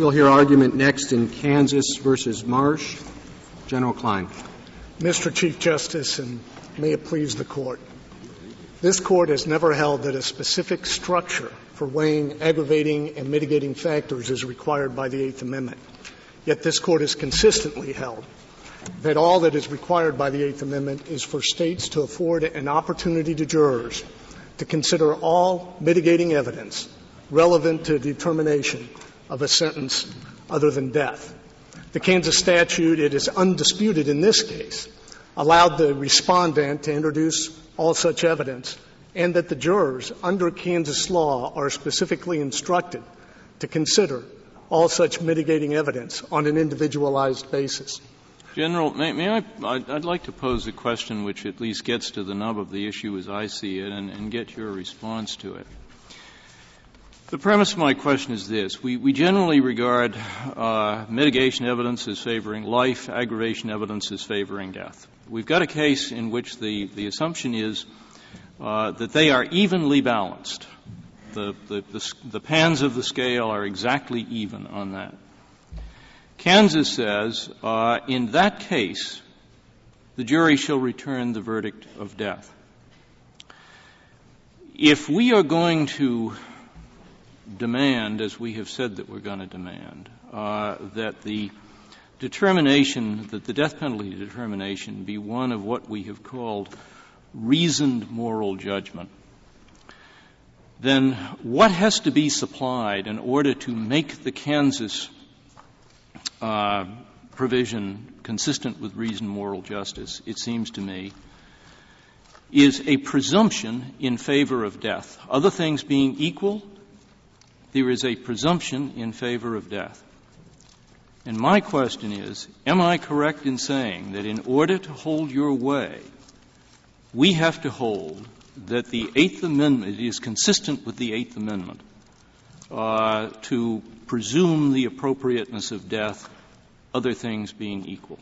We'll hear argument next in Kansas versus Marsh. General Kline. Mr. Chief Justice, and may it please the Court. This Court has never held that a specific structure for weighing aggravating and mitigating factors is required by the Eighth Amendment. Yet this Court has consistently held that all that is required by the Eighth Amendment is for states to afford an opportunity to jurors to consider all mitigating evidence relevant to determination of a sentence other than death. The Kansas statute, it is undisputed in this case, allowed the respondent to introduce all such evidence and that the jurors under Kansas law are specifically instructed to consider all such mitigating evidence on an individualized basis. General, may, may I, I'd like to pose a question which at least gets to the nub of the issue as I see it and, and get your response to it. The premise of my question is this. We, we generally regard uh, mitigation evidence as favoring life, aggravation evidence as favoring death. We've got a case in which the, the assumption is uh, that they are evenly balanced. The, the, the, the pans of the scale are exactly even on that. Kansas says, uh, in that case, the jury shall return the verdict of death. If we are going to demand, as we have said that we're going to demand, uh, that the determination, that the death penalty determination be one of what we have called reasoned moral judgment, then what has to be supplied in order to make the Kansas uh, provision consistent with reasoned moral justice, it seems to me, is a presumption in favor of death. Other things being equal, there is a presumption in favor of death. And my question is, am I correct in saying that in order to hold your way, we have to hold that the Eighth Amendment is consistent with the Eighth Amendment uh, to presume the appropriateness of death, other things being equal?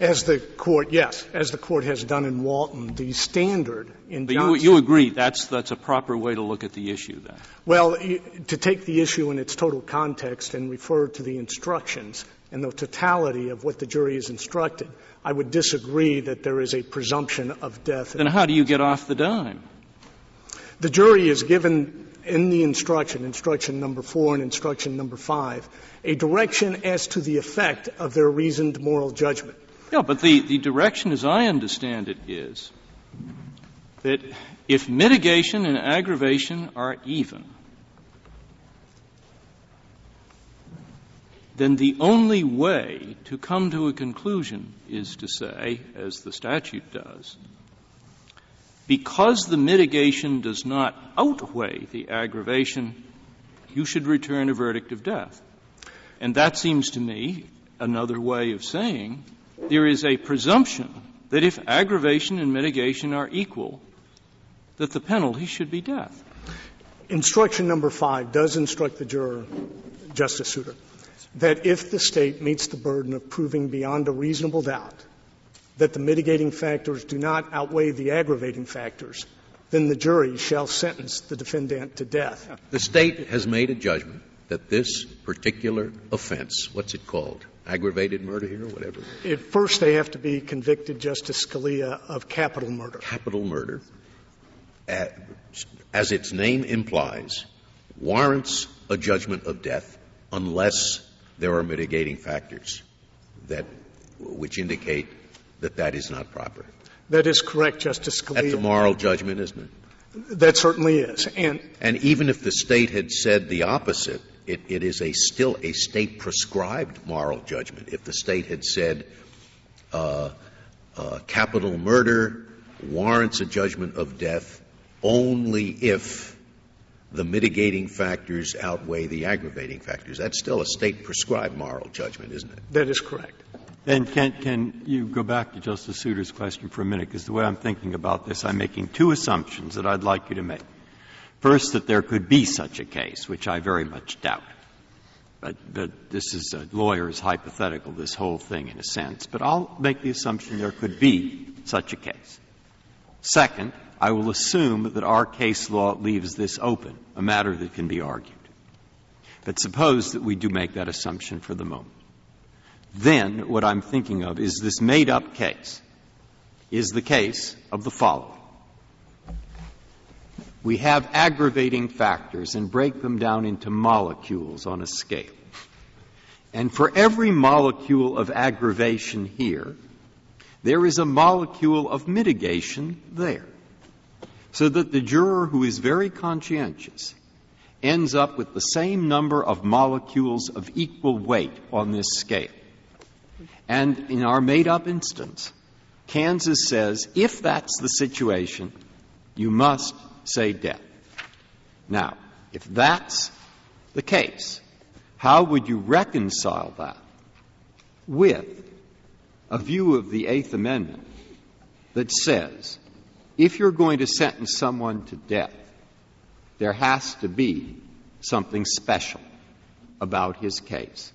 As the court, yes, as the court has done in Walton, the standard in but Johnson. You, you agree that's that's a proper way to look at the issue, then? Well, to take the issue in its total context and refer to the instructions and the totality of what the jury is instructed, I would disagree that there is a presumption of death. Then how do you get off the dime? The jury is given in the instruction, instruction number four and instruction number five, a direction as to the effect of their reasoned moral judgment. Yeah, but the, the direction, as I understand it, is that if mitigation and aggravation are even, then the only way to come to a conclusion is to say, as the statute does, because the mitigation does not outweigh the aggravation, you should return a verdict of death. And that seems to me another way of saying there is a presumption that if aggravation and mitigation are equal, that the penalty should be death. Instruction number five does instruct the juror, Justice Souter, that if the state meets the burden of proving beyond a reasonable doubt that the mitigating factors do not outweigh the aggravating factors, then the jury shall sentence the defendant to death. The state has made a judgment that this particular offense, what's it called? Aggravated murder here, or whatever? At first, they have to be convicted, Justice Scalia, of capital murder. Capital murder, as its name implies, warrants a judgment of death unless there are mitigating factors that, which indicate that that is not proper. That is correct, Justice Scalia. That's a moral judgment, isn't it? That certainly is. And, and even if the state had said the opposite, it, it is a still a state prescribed moral judgment. If the state had said uh, uh, capital murder warrants a judgment of death only if the mitigating factors outweigh the aggravating factors, that's still a state prescribed moral judgment, isn't it? That is correct. And can, can you go back to Justice Souter's question for a minute? Because the way I'm thinking about this, I'm making two assumptions that I'd like you to make. First, that there could be such a case, which I very much doubt. But, but this is a lawyer's hypothetical, this whole thing in a sense. But I'll make the assumption there could be such a case. Second, I will assume that our case law leaves this open, a matter that can be argued. But suppose that we do make that assumption for the moment. Then what I'm thinking of is this made up case is the case of the following. We have aggravating factors and break them down into molecules on a scale. And for every molecule of aggravation here, there is a molecule of mitigation there. So that the juror who is very conscientious ends up with the same number of molecules of equal weight on this scale. And in our made up instance, Kansas says if that's the situation, you must say death. Now, if that's the case, how would you reconcile that with a view of the Eighth Amendment that says if you're going to sentence someone to death, there has to be something special about his case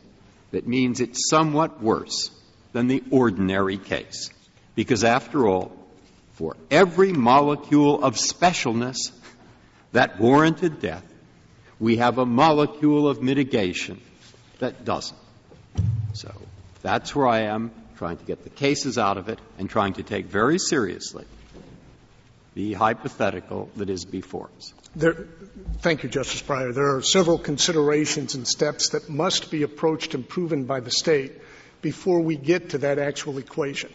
that means it's somewhat worse than the ordinary case. Because after all, for every molecule of specialness that warranted death, we have a molecule of mitigation that doesn't. So that's where I am, trying to get the cases out of it and trying to take very seriously the hypothetical that is before us. There, thank you, Justice Breyer. There are several considerations and steps that must be approached and proven by the State before we get to that actual equation.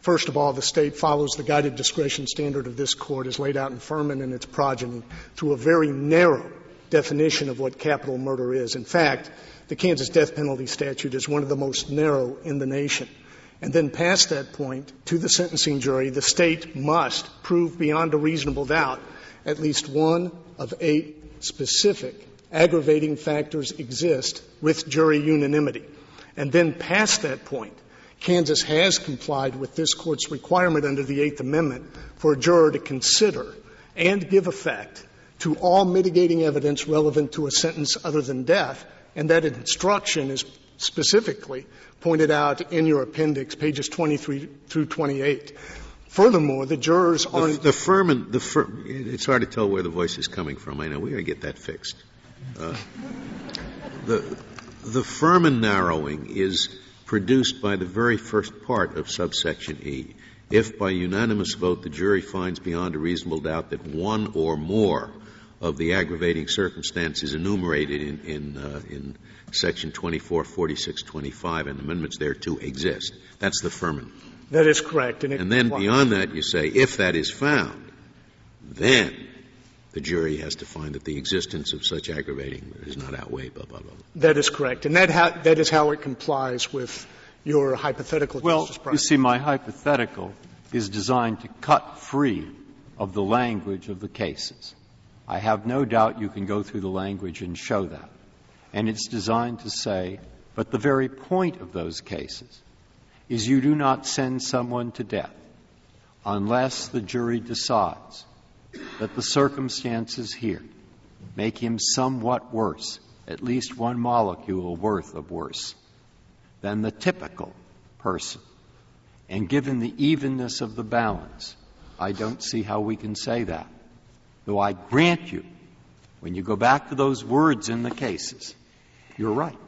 First of all, the State follows the guided discretion standard of this Court as laid out in Furman and its progeny through a very narrow definition of what capital murder is. In fact, the Kansas death penalty statute is one of the most narrow in the nation. And then past that point, to the sentencing jury, the State must prove beyond a reasonable doubt at least one of eight specific aggravating factors exist with jury unanimity. And then past that point, Kansas has complied with this Court's requirement under the Eighth Amendment for a juror to consider and give effect to all mitigating evidence relevant to a sentence other than death, and that instruction is specifically pointed out in your appendix, pages 23 through 28. Furthermore, the jurors aren't. The, the Furman, the Fur, it's hard to tell where the voice is coming from. I know we got to get that fixed. Uh, the the Furman narrowing is produced by the very first part of subsection E. If by unanimous vote the jury finds beyond a reasonable doubt that one or more of the aggravating circumstances enumerated in, in, uh, in section 24, 46, 25, and amendments thereto exist. That's the Furman. That is correct. And, and then beyond that, you say, if that is found, then the jury has to find that the existence of such aggravating does not outweigh blah, blah, blah. That is correct. And that, ha- that is how it complies with your hypothetical, well, Justice Breyer. You see, my hypothetical is designed to cut free of the language of the cases. I have no doubt you can go through the language and show that. And it's designed to say, but the very point of those cases is you do not send someone to death unless the jury decides that the circumstances here make him somewhat worse, at least one molecule worth of worse, than the typical person. And given the evenness of the balance, I don't see how we can say that. Though I grant you, when you go back to those words in the cases, you're right.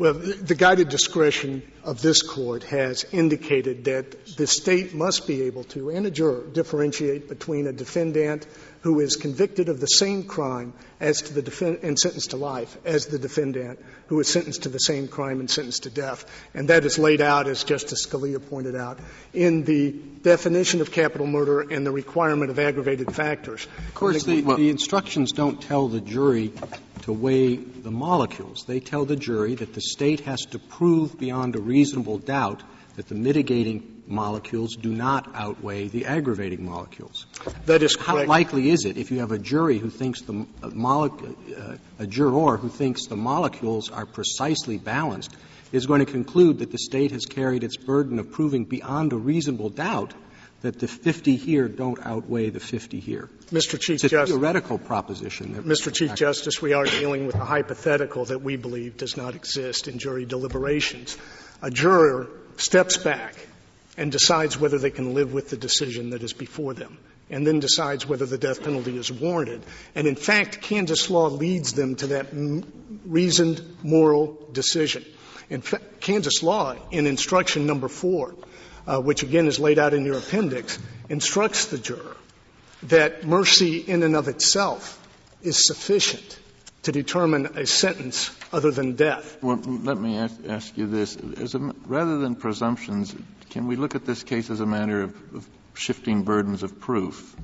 Well, the guided discretion of this court has indicated that the state must be able to, and a juror, differentiate between a defendant who is convicted of the same crime as to the defend- and sentenced to life as the defendant who is sentenced to the same crime and sentenced to death. And that is laid out, as Justice Scalia pointed out, in the definition of capital murder and the requirement of aggravated factors. Of course, the, the instructions don't tell the jury to weigh the molecules. They tell the jury that the state has to prove beyond a reasonable doubt that the mitigating molecules do not outweigh the aggravating molecules. That is correct. How likely is it if you have a jury who thinks the uh, uh, a juror who thinks the molecules are precisely balanced is going to conclude that the state has carried its burden of proving beyond a reasonable doubt that the 50 here don't outweigh the 50 here. Mr. Chief it's a Justice, theoretical proposition. Mr. Chief Justice, we are dealing with a hypothetical that we believe does not exist in jury deliberations. A juror steps back and decides whether they can live with the decision that is before them. and then decides whether the death penalty is warranted. And in fact, Kansas law leads them to that m- reasoned moral decision. In fact, Kansas law, in instruction number four, uh, which again is laid out in your appendix, instructs the juror that mercy in and of itself is sufficient to determine a sentence other than death. Well, let me ask, ask you this. A, rather than presumptions, can we look at this case as a matter of, of shifting burdens of proof?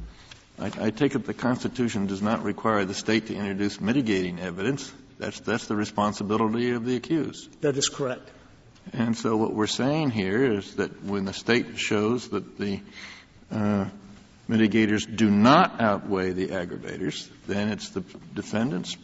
I, I, take it the Constitution does not require the state to introduce mitigating evidence. That's, that's the responsibility of the accused. That is correct. And so what we're saying here is that when the state shows that the uh, mitigators do not outweigh the aggravators, then it's the defendant's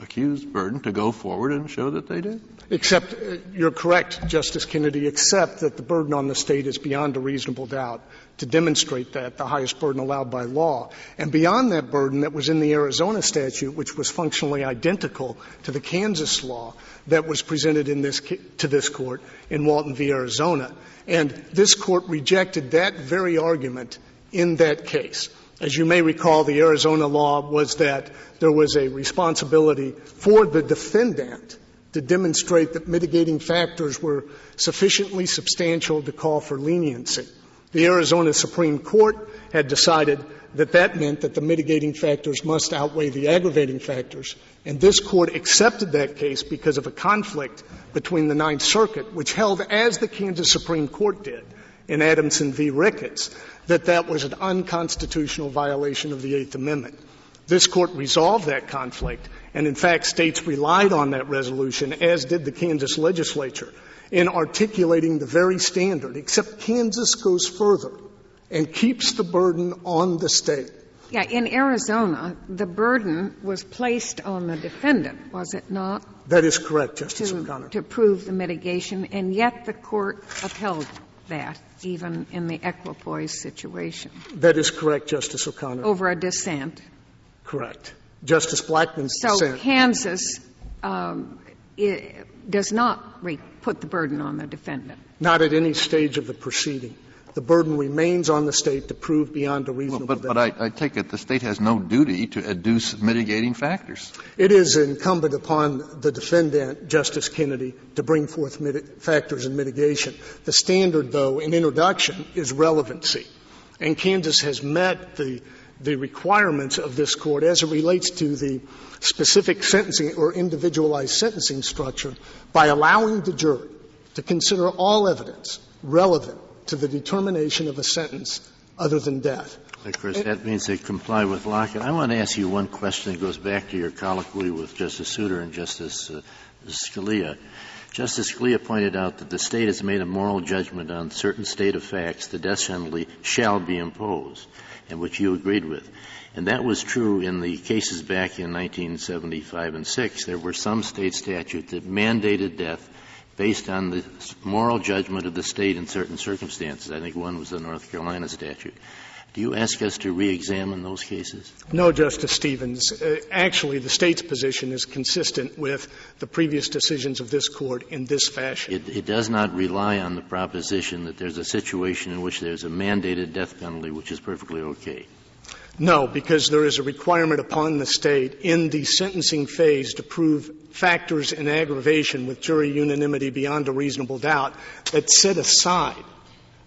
accused burden to go forward and show that they do. Except, uh, you're correct, Justice Kennedy, except that the burden on the state is beyond a reasonable doubt to demonstrate that, the highest burden allowed by law. And beyond that burden that was in the Arizona statute, which was functionally identical to the Kansas law that was presented in this, to this court in Walton v. Arizona. And this court rejected that very argument in that case. As you may recall, the Arizona law was that there was a responsibility for the defendant to demonstrate that mitigating factors were sufficiently substantial to call for leniency. The Arizona Supreme Court had decided that that meant that the mitigating factors must outweigh the aggravating factors. And this court accepted that case because of a conflict between the Ninth Circuit, which held, as the Kansas Supreme Court did in Adamson v. Ricketts, that that was an unconstitutional violation of the Eighth Amendment. This court resolved that conflict, and in fact, states relied on that resolution, as did the Kansas legislature, in articulating the very standard, except Kansas goes further and keeps the burden on the state. Yeah, in Arizona, the burden was placed on the defendant, was it not? That is correct, Justice to, O'Connor. To prove the mitigation, and yet the court upheld that, even in the equipoise situation. That is correct, Justice O'Connor. Over a dissent. Correct. Justice Blackmun's so dissent. So Kansas um, does not re- put the burden on the defendant. Not at any stage of the proceeding. The burden remains on the state to prove beyond a reasonable well, but, doubt. But I, I, take it the state has no duty to adduce mitigating factors. It is incumbent upon the defendant, Justice Kennedy, to bring forth mit- factors in mitigation. The standard, though, in introduction is relevancy. And Kansas has met the the requirements of this court as it relates to the specific sentencing or individualized sentencing structure by allowing the jury to consider all evidence relevant to the determination of a sentence other than death. Of course, that means they comply with Lockett. I want to ask you one question that goes back to your colloquy with Justice Souter and Justice uh, Scalia. Justice Scalia pointed out that the state has made a moral judgment on certain state of facts the death penalty shall be imposed and which you agreed with. And that was true in the cases back in 1975 and 6. There were some state statutes that mandated death based on the moral judgment of the state in certain circumstances. I think one was the North Carolina statute. Do you ask us to re-examine those cases? No, Justice Stevens. Uh, actually, the state's position is consistent with the previous decisions of this court in this fashion. It, it, does not rely on the proposition that there's a situation in which there's a mandated death penalty, which is perfectly okay. No, because there is a requirement upon the state in the sentencing phase to prove factors in aggravation with jury unanimity beyond a reasonable doubt that set aside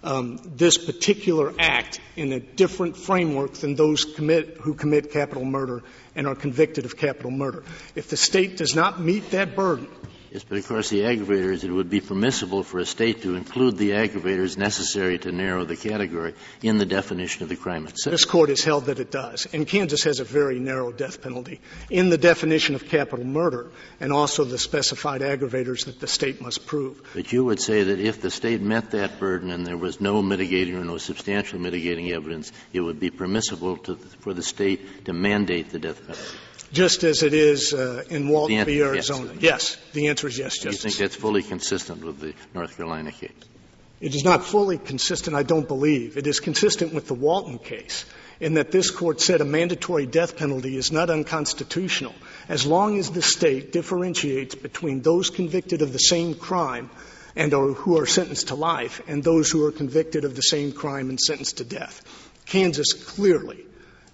um, this particular act in a different framework than those commit, who commit capital murder and are convicted of capital murder. If the state does not meet that burden, Yes, but of course the aggravators, it would be permissible for a state to include the aggravators necessary to narrow the category in the definition of the crime itself. This court has held that it does. And Kansas has a very narrow death penalty in the definition of capital murder and also the specified aggravators that the state must prove. But you would say that if the state met that burden and there was no mitigating or no substantial mitigating evidence, it would be permissible to, for the state to mandate the death penalty just as it is uh, in Walton v. Arizona? Yes. yes. The answer is yes, Justice. You think that's fully consistent with the North Carolina case? It is not fully consistent, I don't believe. It is consistent with the Walton case in that this court said a mandatory death penalty is not unconstitutional as long as the state differentiates between those convicted of the same crime and or who are sentenced to life and those who are convicted of the same crime and sentenced to death. Kansas clearly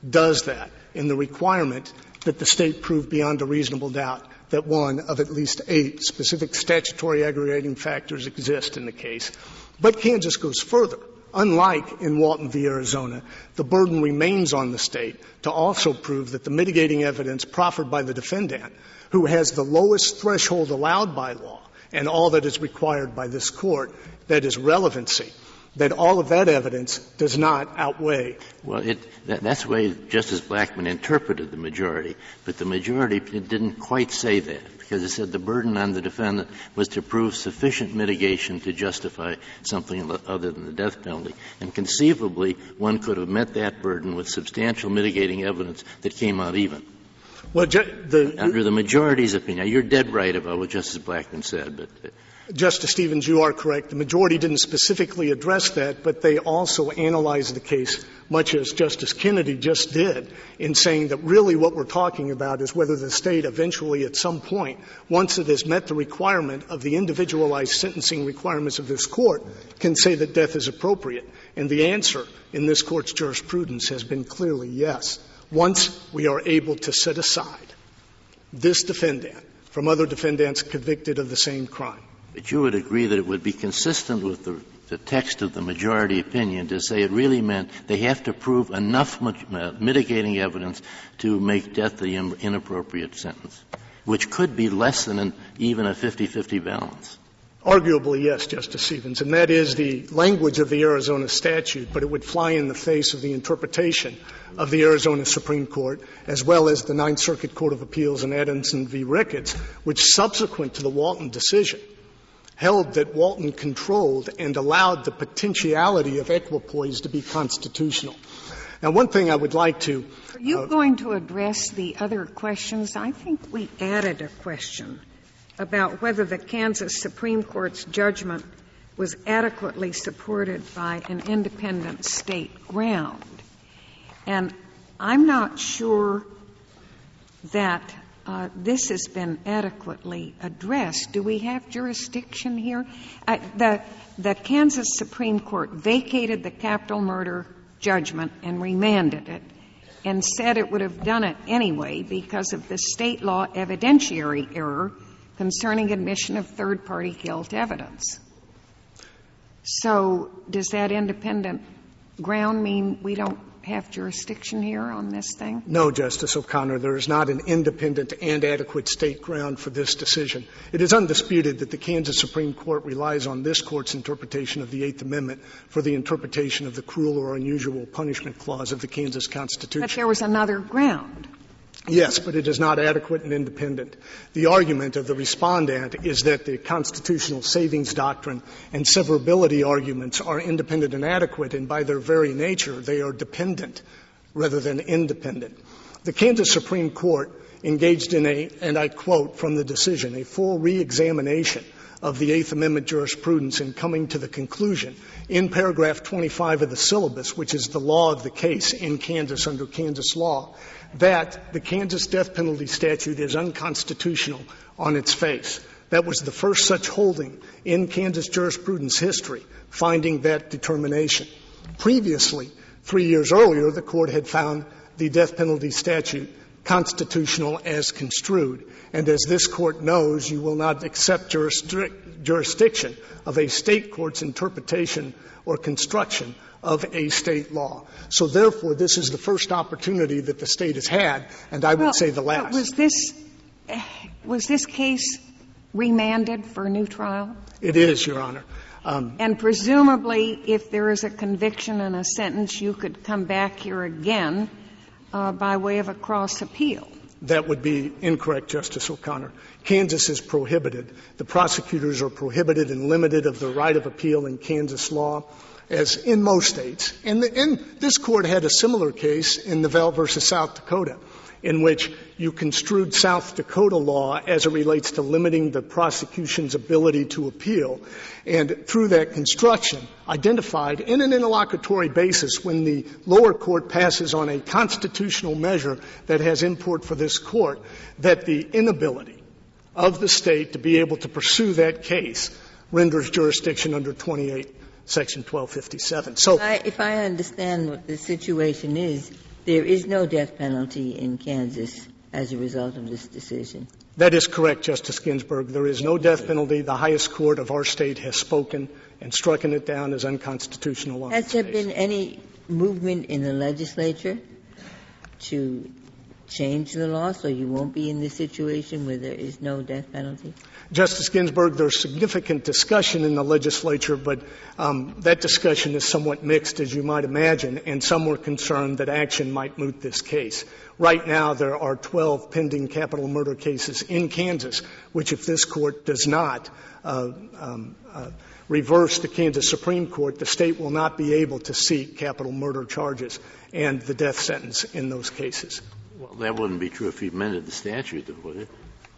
does that in the requirement that the state prove beyond a reasonable doubt that one of at least eight specific statutory aggregating factors exist in the case. But Kansas goes further. Unlike in Walton v. Arizona, the burden remains on the state to also prove that the mitigating evidence proffered by the defendant, who has the lowest threshold allowed by law and all that is required by this court, that is relevancy, that all of that evidence does not outweigh. Well, it, that, that's the way Justice Blackmun interpreted the majority, but the majority didn't quite say that because it said the burden on the defendant was to prove sufficient mitigation to justify something other than the death penalty. And conceivably, one could have met that burden with substantial mitigating evidence that came out even. Well, ju- the, Under the majority's opinion, you're dead right about what Justice Blackmun said, but uh, Justice Stevens, you are correct. The majority didn't specifically address that, but they also analyzed the case much as Justice Kennedy just did in saying that really what we're talking about is whether the state eventually at some point, once it has met the requirement of the individualized sentencing requirements of this court, can say that death is appropriate. And the answer in this court's jurisprudence has been clearly yes. Once we are able to set aside this defendant from other defendants convicted of the same crime. But you would agree that it would be consistent with the, the text of the majority opinion to say it really meant they have to prove enough uh, mitigating evidence to make death the inappropriate sentence, which could be less than an, even a 50-50 balance. Arguably, yes, Justice Stevens, and that is the language of the Arizona statute, but it would fly in the face of the interpretation of the Arizona Supreme Court, as well as the Ninth Circuit Court of Appeals in Adamson v. Ricketts, which subsequent to the Walton decision held that Walton controlled and allowed the potentiality of equipoise to be constitutional. Now, one thing I would like to. Are you uh, going to address the other questions? I think we added a question about whether the Kansas Supreme Court's judgment was adequately supported by an independent state ground. And I'm not sure that uh, this has been adequately addressed. Do we have jurisdiction here? Uh, the, the Kansas Supreme Court vacated the capital murder judgment and remanded it and said it would have done it anyway because of the state law evidentiary error concerning admission of third party guilt evidence. So, does that independent ground mean we don't have jurisdiction here on this thing? No, Justice O'Connor. There is not an independent and adequate state ground for this decision. It is undisputed that the Kansas Supreme Court relies on this court's interpretation of the Eighth Amendment for the interpretation of the cruel or unusual punishment clause of the Kansas Constitution. But there was another ground. Yes, but it is not adequate and independent. The argument of the respondent is that the constitutional savings doctrine and severability arguments are independent and adequate, and by their very nature, they are dependent rather than independent. The Kansas Supreme Court engaged in a, and I quote from the decision, a full reexamination of the Eighth Amendment jurisprudence in coming to the conclusion in paragraph 25 of the syllabus, which is the law of the case in Kansas under Kansas law, that the Kansas death penalty statute is unconstitutional on its face. That was the first such holding in Kansas jurisprudence history, finding that determination. Previously, three years earlier, the court had found the death penalty statute constitutional as construed. And as this court knows, you will not accept jurisdiction of a state court's interpretation or construction of a state law. So therefore, this is the first opportunity that the state has had, and I would say the last. Was this was this case remanded for a new trial? It is, Your Honor. Um, and presumably, if there is a conviction and a sentence, you could come back here again uh, by way of a cross appeal. That would be incorrect, Justice O'Connor. Kansas is prohibited. The prosecutors are prohibited and limited of the right of appeal in Kansas law as in most states. And, the, and this court had a similar case in Neville versus South Dakota, in which you construed South Dakota law as it relates to limiting the prosecution's ability to appeal, and through that construction, identified in an interlocutory basis when the lower court passes on a constitutional measure that has import for this court, that the inability of the state to be able to pursue that case renders jurisdiction under 28 Section 1257. So, if I understand what the situation is, there is no death penalty in Kansas as a result of this decision. That is correct, Justice Ginsburg. There is no death penalty. The highest court of our state has spoken and struck it down as unconstitutional. Has there been any movement in the legislature to change the law so you won't be in this situation where there is no death penalty? Justice Ginsburg, there's significant discussion in the legislature, but um, that discussion is somewhat mixed, as you might imagine, and some were concerned that action might moot this case. Right now, there are 12 pending capital murder cases in Kansas, which, if this court does not uh, um, uh, reverse the Kansas Supreme Court, the state will not be able to seek capital murder charges and the death sentence in those cases. Well, that wouldn't be true if you amended the statute, would it?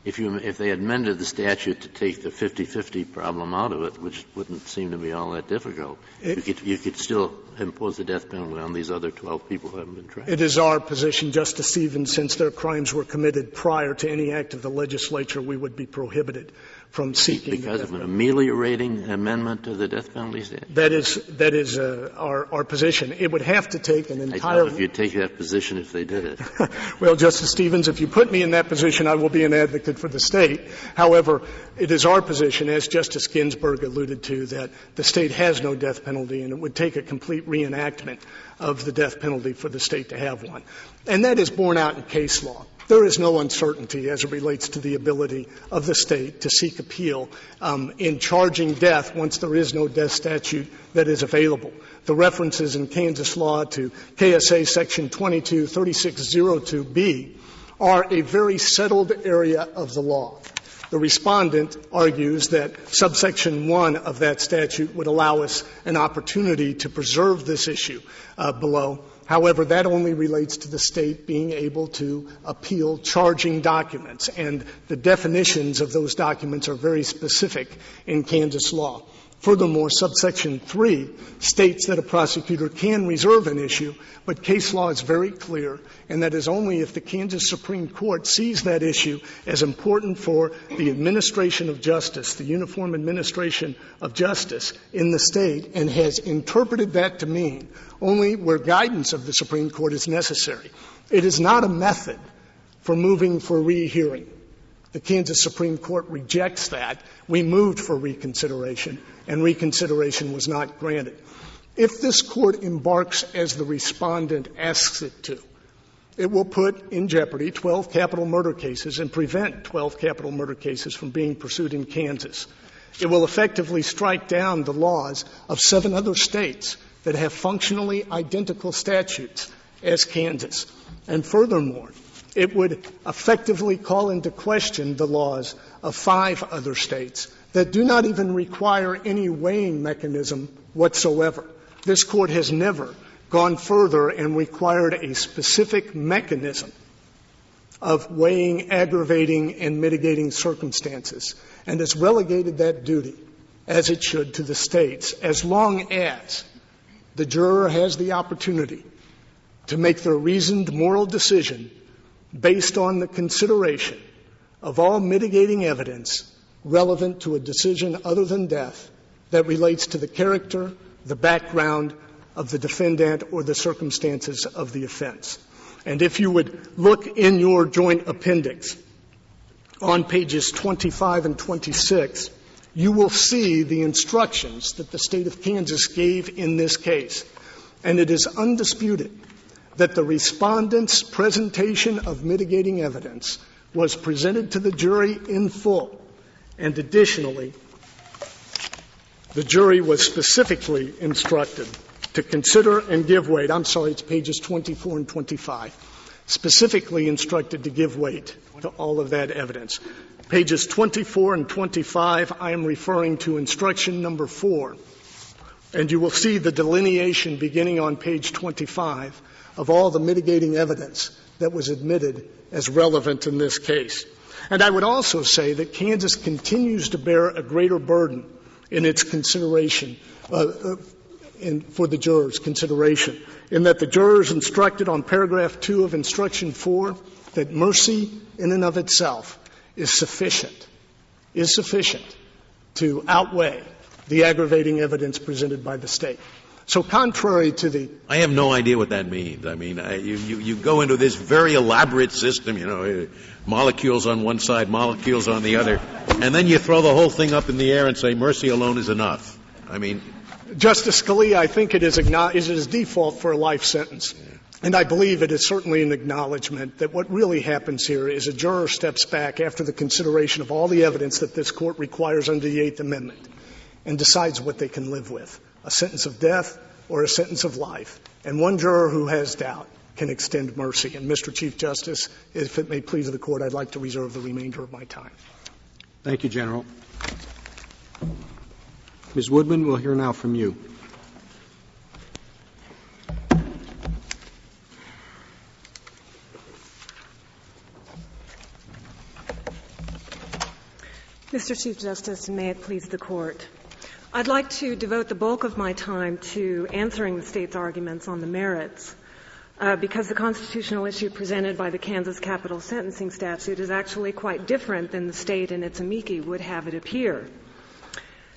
If, you, if they had amended the statute to take the 50-50 problem out of it, which wouldn't seem to be all that difficult, it, you, could, you could still impose the death penalty on these other 12 people who haven't been tried. It is our position, Justice Stevens, since their crimes were committed prior to any act of the legislature, we would be prohibited from seeking because of an ameliorating amendment to the death penalty statute. That is that is uh, our our position. It would have to take an entire. I if you'd take that position if they did it. well, Justice Stevens, if you put me in that position, I will be an advocate for the state. However, it is our position, as Justice Ginsburg alluded to, that the state has no death penalty, and it would take a complete reenactment of the death penalty for the state to have one, and that is borne out in case law. There is no uncertainty as it relates to the ability of the state to seek appeal um, in charging death once there is no death statute that is available. The references in Kansas law to KSA section 223602B are a very settled area of the law. The respondent argues that subsection 1 of that statute would allow us an opportunity to preserve this issue uh, below However, that only relates to the state being able to appeal charging documents, and the definitions of those documents are very specific in Kansas law. Furthermore, subsection 3 states that a prosecutor can reserve an issue, but case law is very clear, and that is only if the Kansas Supreme Court sees that issue as important for the administration of justice, the uniform administration of justice in the state, and has interpreted that to mean only where guidance of the Supreme Court is necessary. It is not a method for moving for rehearing. The Kansas Supreme Court rejects that. We moved for reconsideration, and reconsideration was not granted. If this court embarks as the respondent asks it to, it will put in jeopardy 12 capital murder cases and prevent 12 capital murder cases from being pursued in Kansas. It will effectively strike down the laws of seven other states that have functionally identical statutes as Kansas. And furthermore, it would effectively call into question the laws of five other states that do not even require any weighing mechanism whatsoever. This court has never gone further and required a specific mechanism of weighing aggravating and mitigating circumstances and has relegated that duty as it should to the states as long as the juror has the opportunity to make their reasoned moral decision based on the consideration of all mitigating evidence relevant to a decision other than death that relates to the character, the background of the defendant, or the circumstances of the offense. And if you would look in your joint appendix on pages 25 and 26, you will see the instructions that the state of Kansas gave in this case. And it is undisputed that the respondent's presentation of mitigating evidence was presented to the jury in full. And additionally, the jury was specifically instructed to consider and give weight. I'm sorry, it's pages 24 and 25. Specifically instructed to give weight to all of that evidence. Pages 24 and 25, I am referring to instruction number four. And you will see the delineation beginning on page 25 of all the mitigating evidence that was admitted as relevant in this case. And I would also say that Kansas continues to bear a greater burden in its consideration, uh, uh, in, for the jurors' consideration, in that the jurors instructed on paragraph two of instruction four that mercy in and of itself is sufficient, is sufficient to outweigh the aggravating evidence presented by the state. So contrary to the I have no idea what that means. I mean, I, you, you, you go into this very elaborate system, you know, molecules on one side, molecules on the other, and then you throw the whole thing up in the air and say mercy alone is enough. I mean, Justice Scalia, I think it is, it is default for a life sentence. And I believe it is certainly an acknowledgement that what really happens here is a juror steps back after the consideration of all the evidence that this court requires under the Eighth Amendment and decides what they can live with a sentence of death or a sentence of life. And one juror who has doubt can extend mercy. And, Mr. Chief Justice, if it may please the court, I'd like to reserve the remainder of my time. Thank you, General. Ms. Woodman, we'll hear now from you. Mr. Chief Justice, and may it please the Court. I'd like to devote the bulk of my time to answering the State's arguments on the merits, uh, because the constitutional issue presented by the Kansas capital sentencing statute is actually quite different than the State and its amici would have it appear.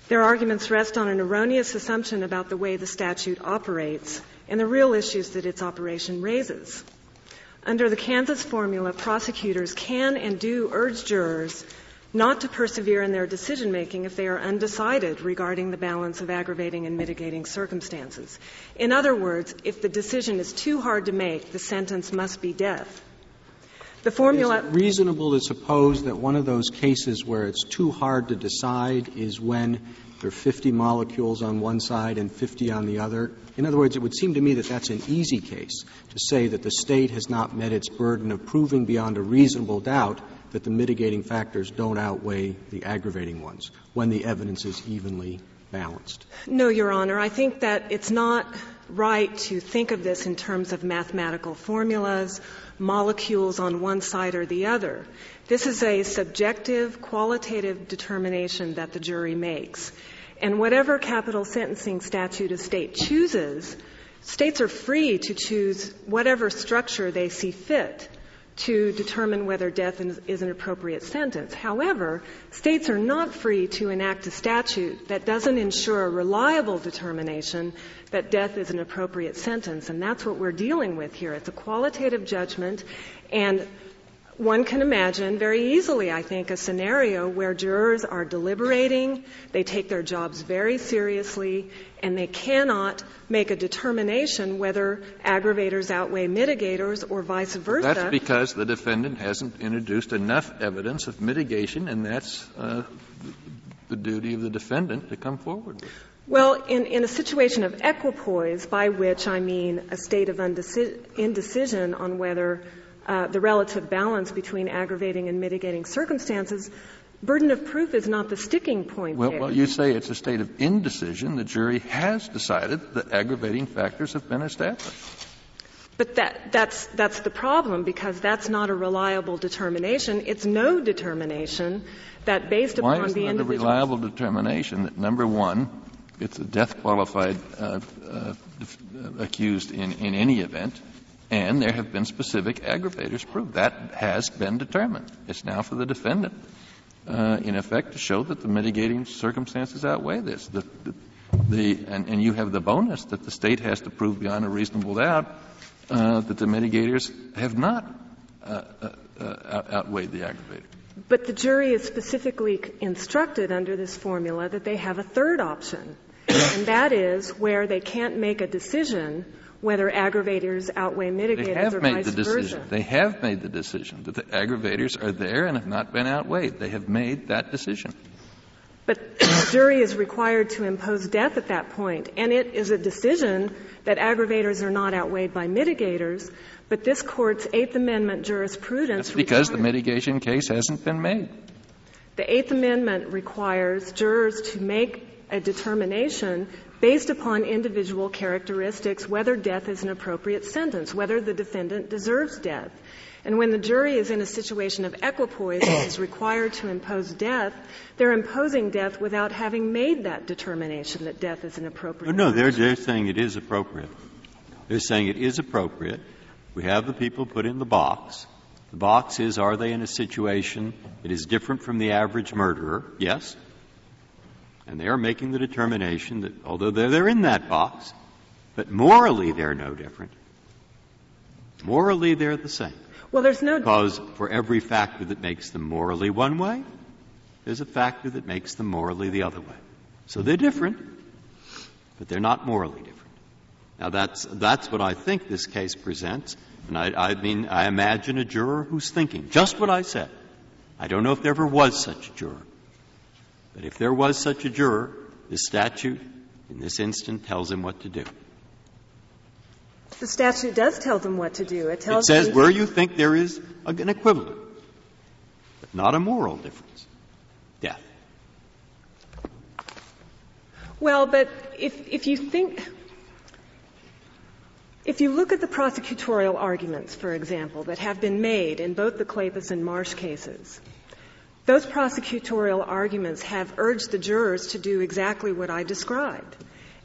Their arguments rest on an erroneous assumption about the way the statute operates and the real issues that its operation raises. Under the Kansas formula, prosecutors can and do urge jurors not to persevere in their decision making if they are undecided regarding the balance of aggravating and mitigating circumstances. In other words, if the decision is too hard to make, the sentence must be death. The formula is reasonable to suppose that one of those cases where it's too hard to decide is when there are 50 molecules on one side and 50 on the other. In other words, it would seem to me that that's an easy case to say that the state has not met its burden of proving beyond a reasonable doubt that the mitigating factors don't outweigh the aggravating ones when the evidence is evenly balanced? No, Your Honor. I think that it's not right to think of this in terms of mathematical formulas, molecules on one side or the other. This is a subjective, qualitative determination that the jury makes. And whatever capital sentencing statute a state chooses, states are free to choose whatever structure they see fit to determine whether death is an appropriate sentence. However, states are not free to enact a statute that doesn't ensure a reliable determination that death is an appropriate sentence. And that's what we're dealing with here. It's a qualitative judgment, and one can imagine very easily, I think, a scenario where jurors are deliberating, they take their jobs very seriously, and they cannot make a determination whether aggravators outweigh mitigators or vice versa. That's because the defendant hasn't introduced enough evidence of mitigation, and that's uh, the duty of the defendant to come forward with. Well, in, in a situation of equipoise, by which I mean a state of indecision on whether uh, the relative balance between aggravating and mitigating circumstances, burden of proof is not the sticking point well. Well, you say it's a state of indecision. The jury has decided that aggravating factors have been established. But that, that's, that's the problem because that's not a reliable determination. It's no determination that based upon Why isn't the it a reliable determination that number one, it's a death qualified uh, uh, accused in, in any event, and there have been specific aggravators proved. That has been determined. It's now for the defendant, uh, in effect, to show that the mitigating circumstances outweigh this. The, the, the and, and, you have the bonus that the state has to prove beyond a reasonable doubt uh, that the mitigators have not uh, uh, uh outweighed the aggravator. But the jury is specifically instructed under this formula that they have a third option, and that is where they can't make a decision whether aggravators outweigh mitigators they have or made vice the decision. versa. They have made the decision that the aggravators are there and have not been outweighed. They have made that decision. But the jury is required to impose death at that point, and it is a decision that aggravators are not outweighed by mitigators. But this court's Eighth Amendment jurisprudence That's because the mitigation case hasn't been made. The Eighth Amendment requires jurors to make a determination based upon individual characteristics whether death is an appropriate sentence, whether the defendant deserves death. And when the jury is in a situation of equipoise and is required to impose death, they're imposing death without having made that determination that death is an appropriate. No, no, they're, they're saying it is appropriate. They're saying it is appropriate. We have the people put in the box. The box is, are they in a situation that is different from the average murderer? Yes. And they are making the determination that although they're, they're in that box, but morally they're no different. Morally they're the same. Well, there's no Because for every factor that makes them morally one way, there's a factor that makes them morally the other way. So they're different, but they're not morally different. Now that's, that's what I think this case presents. And I, I mean, I imagine a juror who's thinking just what I said. I don't know if there ever was such a juror. But if there was such a juror, the statute in this instant tells him what to do. the statute does tell them what to do. It tells. It says where you think there is an equivalent, but not a moral difference. Death. Well, but if, if you think, if you look at the prosecutorial arguments, for example, that have been made in both the Kleypas and Marsh cases, those prosecutorial arguments have urged the jurors to do exactly what I described,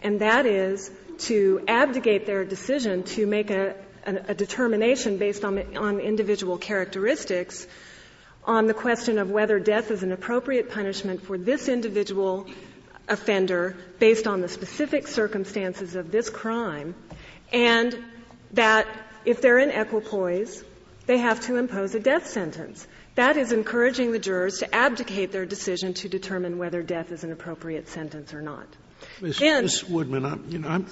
and that is to abdicate their decision to make a, a, a determination based on, on individual characteristics on the question of whether death is an appropriate punishment for this individual offender based on the specific circumstances of this crime, and that if they're in equipoise, they have to impose a death sentence. That is encouraging the jurors to abdicate their decision to determine whether death is an appropriate sentence or not. Ms. Ms. Woodman, I'm, you know, I'm,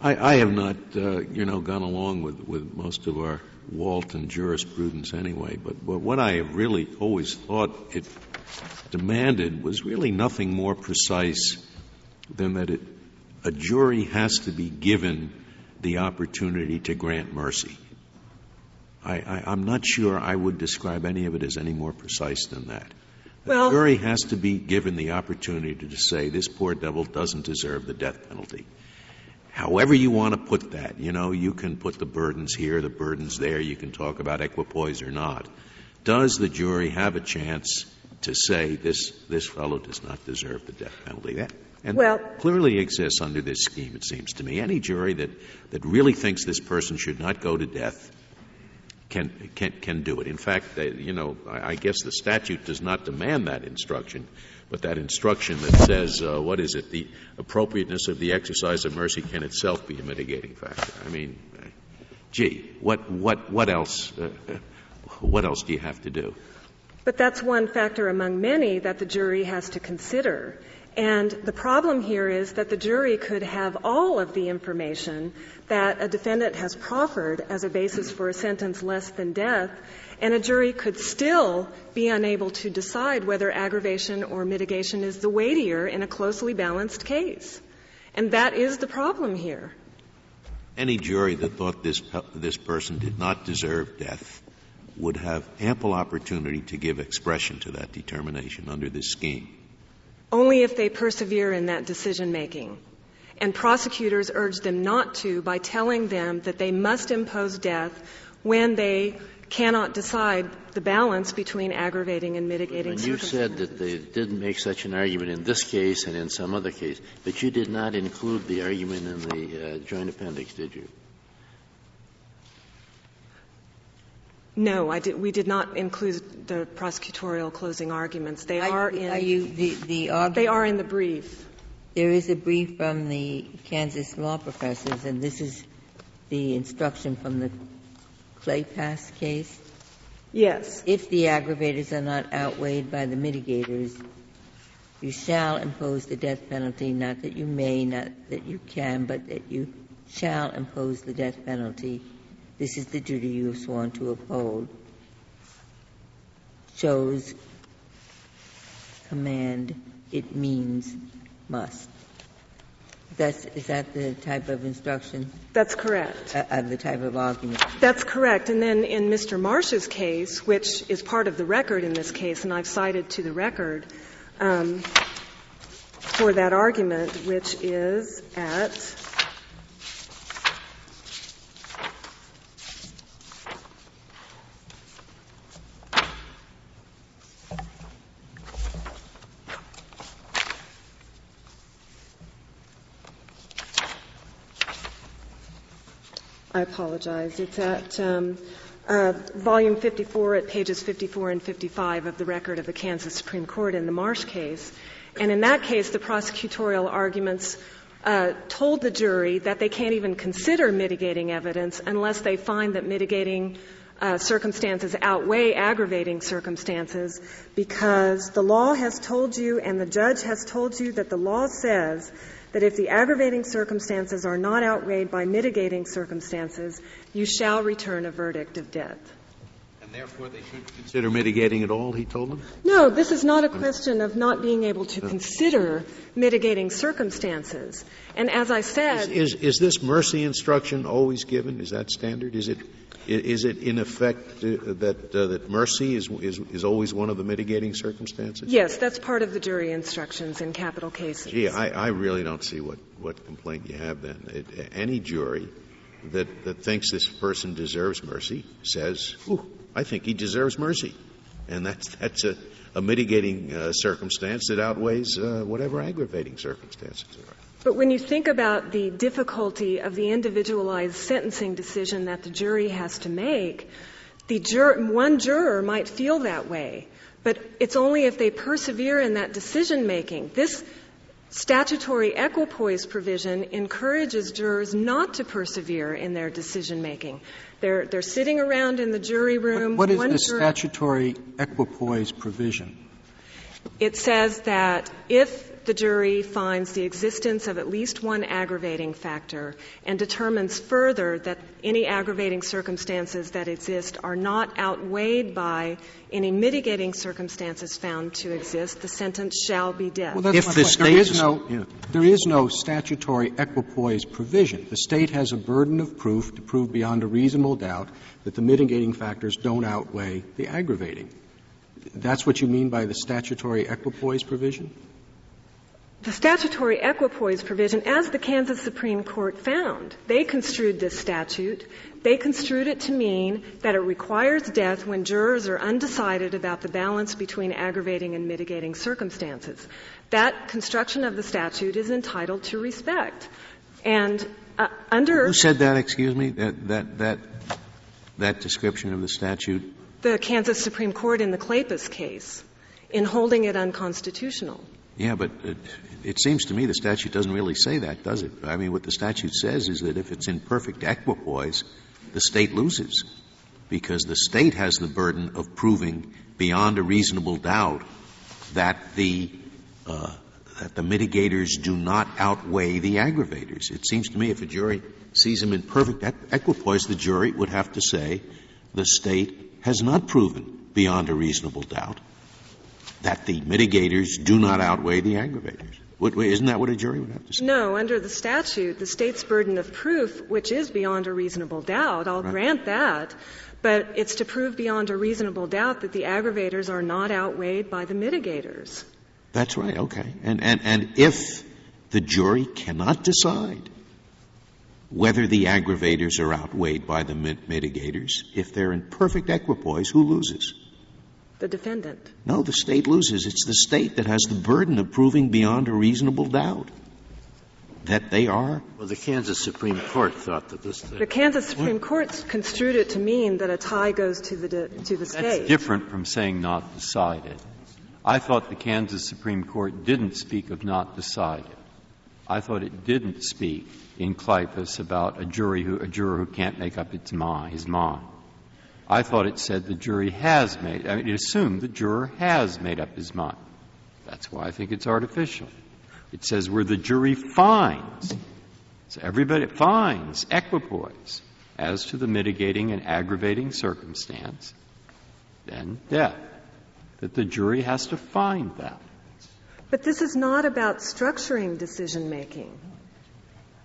I, I have not, uh, you know, gone along with, with most of our Walton jurisprudence anyway, but, but what I have really always thought it demanded was really nothing more precise than that it, a jury has to be given the opportunity to grant mercy. I, I, I'm not sure I would describe any of it as any more precise than that. The Well- jury has to be given the opportunity to say this poor devil doesn't deserve the death penalty. However you want to put that, you know, you can put the burdens here, the burdens there, you can talk about equipoise or not. Does the jury have a chance to say this, this fellow does not deserve the death penalty? That, and Well- clearly exists under this scheme, it seems to me. Any jury that, that really thinks this person should not go to death can, can, can do it. In fact, you know, I, I guess the statute does not demand that instruction, but that instruction that says, uh, what is it, the appropriateness of the exercise of mercy can itself be a mitigating factor. I mean, gee, what, what, what else, uh, what else do you have to do? But that's one factor among many that the jury has to consider. And the problem here is that the jury could have all of the information that a defendant has proffered as a basis for a sentence less than death, and a jury could still be unable to decide whether aggravation or mitigation is the weightier in a closely balanced case. And that is the problem here. Any jury that thought this, this person did not deserve death would have ample opportunity to give expression to that determination under this scheme. Only if they persevere in that decision making. And prosecutors urge them not to by telling them that they must impose death when they cannot decide the balance between aggravating and mitigating. And you said that they didn't make such an argument in this case and in some other case, but you did not include the argument in the uh, joint appendix, did you? No, I did, we did not include the prosecutorial closing arguments. They are in, Are you, the, the they are in the brief. there is a brief from the Kansas law professors, and this is the instruction from the Kleypas case. Yes. If the aggravators are not outweighed by the mitigators, you shall impose the death penalty, not that you may, not that you can, but that you shall impose the death penalty. This is the duty you have sworn to uphold. Shows command, it means must. That's, is that the type of instruction, That's correct. uh, uh, the type of argument? That's correct. And then in Mr. Marsh's case, which is part of the record in this case, and I've cited to the record um, for that argument, which is at I apologize. It's at um, uh, volume 54 at pages 54 and 55 of the record of the Kansas Supreme Court in the Marsh case. And in that case, the prosecutorial arguments uh, told the jury that they can't even consider mitigating evidence unless they find that mitigating uh, circumstances outweigh aggravating circumstances because the law has told you and the judge has told you that the law says that if the aggravating circumstances are not outweighed by mitigating circumstances, you shall return a verdict of death. And therefore they should consider mitigating at all, he told them? No, this is not a question of not being able to consider mitigating circumstances. And as I said. Is, is, is this mercy instruction always given? Is that standard? Is it is it in effect uh, that uh, that mercy is, is is always one of the mitigating circumstances? Yes, that's part of the jury instructions in capital cases. Gee, I, I really don't see what what complaint you have then. It, any jury that that thinks this person deserves mercy says, "I think he deserves mercy," and that's that's a, a mitigating uh, circumstance that outweighs uh, whatever aggravating circumstances are. But when you think about the difficulty of the individualized sentencing decision that the jury has to make, the jur- one juror might feel that way, but it's only if they persevere in that decision making. This statutory equipoise provision encourages jurors not to persevere in their decision making. They're, they're sitting around in the jury room. what, what is the statutory equipoise provision? It says that if the jury finds the existence of at least one aggravating factor and determines further that any aggravating circumstances that exist are not outweighed by any mitigating circumstances found to exist, the sentence shall be death. Well, if the state there is no, yeah. there is no statutory equipoise provision. The state has a burden of proof to prove beyond a reasonable doubt that the mitigating factors don't outweigh the aggravating. That's what you mean by the statutory equipoise provision? The statutory equipoise provision, as the Kansas Supreme Court found, they construed this statute. They construed it to mean that it requires death when jurors are undecided about the balance between aggravating and mitigating circumstances. That construction of the statute is entitled to respect. And uh, under who said that? Excuse me. That that that that description of the statute. The Kansas Supreme Court in the Kleypas case, in holding it unconstitutional. Yeah, but it, it, seems to me the statute doesn't really say that, does it? I mean, what the statute says is that if it's in perfect equipoise, the state loses because the state has the burden of proving beyond a reasonable doubt that the uh, that the mitigators do not outweigh the aggravators. It seems to me if a jury sees them in perfect equipoise, the jury would have to say the state has not proven beyond a reasonable doubt that the mitigators do not outweigh the aggravators. Isn't that what a jury would have to say? No, under the statute, the state's burden of proof, which is beyond a reasonable doubt, I'll right. grant that, but it's to prove beyond a reasonable doubt that the aggravators are not outweighed by the mitigators. That's right, okay. And, and, and if the jury cannot decide whether the aggravators are outweighed by the mitigators, if they're in perfect equipoise, who loses? The defendant. No, the state loses. It's the state that has the burden of proving beyond a reasonable doubt that they are. Well, the Kansas Supreme Court thought that this. The Kansas Supreme Court construed it to mean that a tie goes to the to the state. That's different from saying not decided. I thought the Kansas Supreme Court didn't speak of not decided. I thought it didn't speak in Kleypas about a jury who a juror who can't make up its mind, his mind. I thought it said the jury has made, I mean, it assumed the juror has made up his mind. That's why I think it's artificial. It says where the jury finds, so everybody finds equipoise as to the mitigating and aggravating circumstance, then death. That the jury has to find that. But this is not about structuring decision making.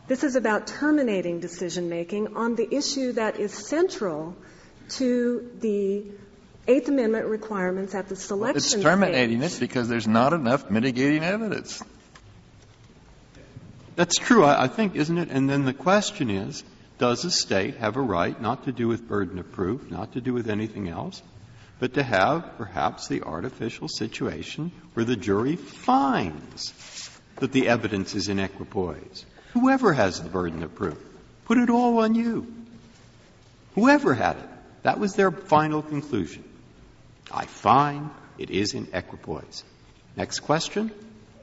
This is about terminating decision making on the issue that is central to the Eighth Amendment requirements at the selection well, It's terminating stage. it because there's not enough mitigating evidence. That's true, I, I think, isn't it? And then the question is, does a state have a right not to do with burden of proof, not to do with anything else, but to have perhaps the artificial situation where the jury finds that the evidence is in equipoise? Whoever has the burden of proof, put it all on you. Whoever had it. That was their final conclusion. I find it is in equipoise. Next question.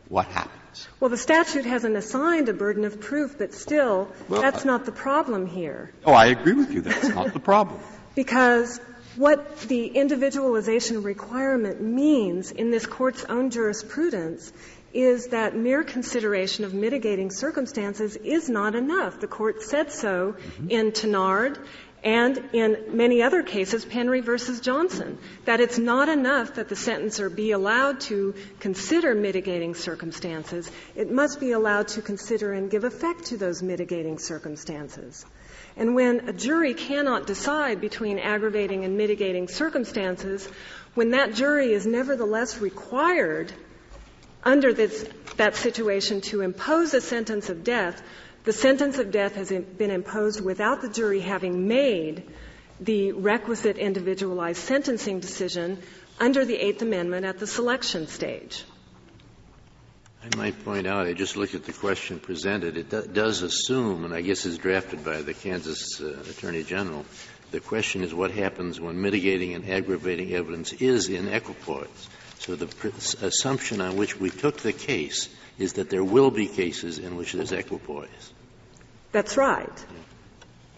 What happens? Well, the statute hasn't assigned a burden of proof, but still, Well, that's I- not the problem here. Oh, I agree with you. That's not the problem. Because what the individualization requirement means in this court's own jurisprudence is that mere consideration of mitigating circumstances is not enough. The court said so mm-hmm. in Tennard and in many other cases, Penry versus Johnson, that it's not enough that the sentencer be allowed to consider mitigating circumstances. It must be allowed to consider and give effect to those mitigating circumstances. And when a jury cannot decide between aggravating and mitigating circumstances, when that jury is nevertheless required under this, that situation to impose a sentence of death, the sentence of death has been imposed without the jury having made the requisite individualized sentencing decision under the Eighth Amendment at the selection stage. I might point out, I just looked at the question presented. It do- does assume, and I guess is drafted by the Kansas uh, Attorney General, the question is what happens when mitigating and aggravating evidence is in equipoise. So the pr- assumption on which we took the case is that there will be cases in which there's equipoise. That's right.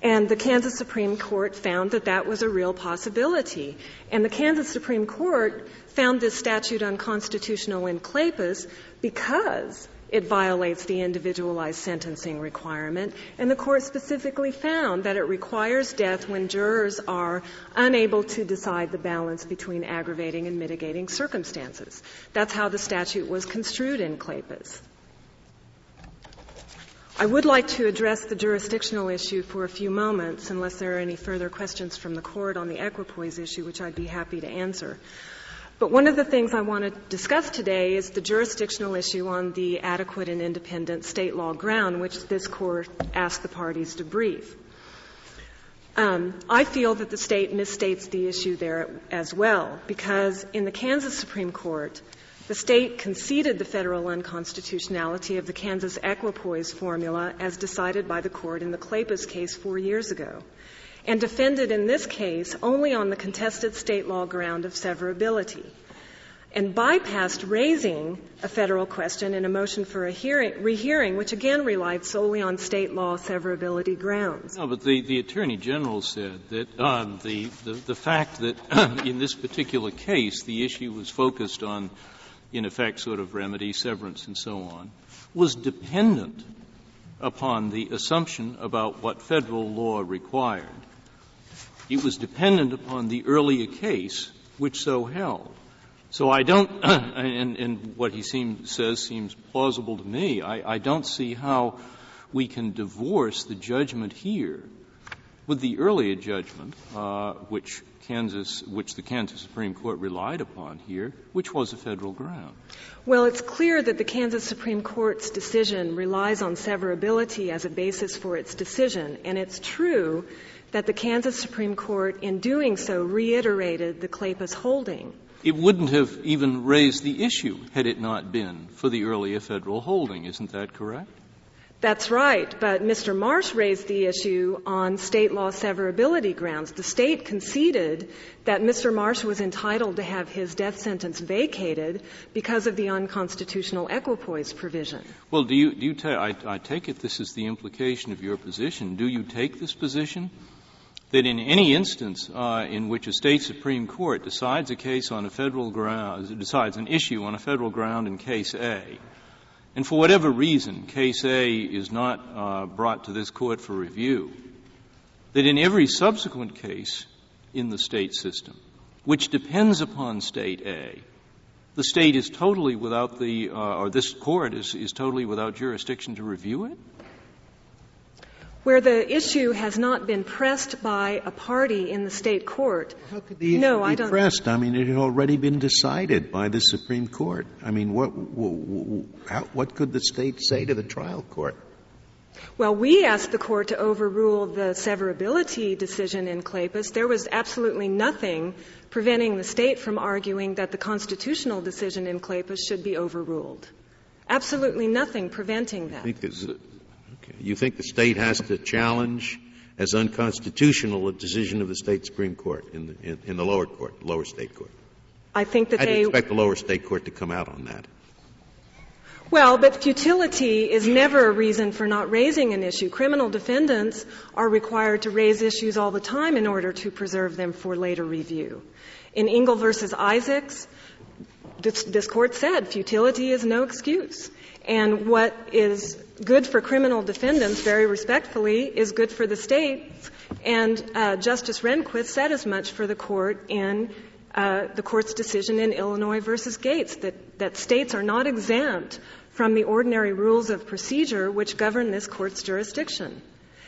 And the Kansas Supreme Court found that that was a real possibility. And the Kansas Supreme Court found this statute unconstitutional in Kleypas because it violates the individualized sentencing requirement. And the court specifically found that it requires death when jurors are unable to decide the balance between aggravating and mitigating circumstances. That's how the statute was construed in Kleypas. I would like to address the jurisdictional issue for a few moments, unless there are any further questions from the court on the equipoise issue, which I'd be happy to answer. But one of the things I want to discuss today is the jurisdictional issue on the adequate and independent state law ground, which this court asked the parties to brief. Um, I feel that the state misstates the issue there as well, because in the Kansas Supreme Court, the state conceded the federal unconstitutionality of the Kansas equipoise formula as decided by the court in the Kleypas case four years ago, and defended in this case only on the contested state law ground of severability, and bypassed raising a federal question in a motion for a hearing, rehearing, which again relied solely on state law severability grounds. No, but the, the Attorney General said that um, the, the, the fact that in this particular case the issue was focused on, in effect, sort of remedy, severance, and so on, was dependent upon the assumption about what federal law required. It was dependent upon the earlier case which so held. So I don't, and, and what he seems, says seems plausible to me. I, I don't see how we can divorce the judgment here with the earlier judgment, uh, which Kansas, which the Kansas Supreme Court relied upon here, which was a federal ground. Well, it's clear that the Kansas Supreme Court's decision relies on severability as a basis for its decision, and it's true that the Kansas Supreme Court, in doing so, reiterated the Kleypas' holding. It wouldn't have even raised the issue had it not been for the earlier federal holding. Isn't that correct? That's right, but Mr. Marsh raised the issue on state law severability grounds. The state conceded that Mr. Marsh was entitled to have his death sentence vacated because of the unconstitutional equipoise provision. Well, do you, do you ta- I, I take it this is the implication of your position. Do you take this position that in any instance uh, in which a state supreme court decides a case on a federal ground, decides an issue on a federal ground in case A, and for whatever reason, case A is not uh, brought to this court for review, that in every subsequent case in the state system, which depends upon state A, the state is totally without the, uh, or this court is, is totally without jurisdiction to review it? Where the issue has not been pressed by a party in the state court. How could the issue no, be I don't. pressed? I mean, it had already been decided by the Supreme Court. I mean, what, what, what could the state say to the trial court? Well, we asked the court to overrule the severability decision in Kleypas. There was absolutely nothing preventing the state from arguing that the constitutional decision in Kleypas should be overruled. Absolutely nothing preventing that. I think there's, okay. You think the state has to challenge as unconstitutional a decision of the state Supreme Court in the, in, in the lower court, lower state court. I think that I'd they expect the lower state court to come out on that. Well, but futility is never a reason for not raising an issue. Criminal defendants are required to raise issues all the time in order to preserve them for later review. In Engle versus Isaacs, this, this court said futility is no excuse. And what is good for criminal defendants, very respectfully, is good for the states. And uh, Justice Rehnquist said as much for the court in uh, the court's decision in Illinois versus Gates that, that states are not exempt from the ordinary rules of procedure which govern this court's jurisdiction.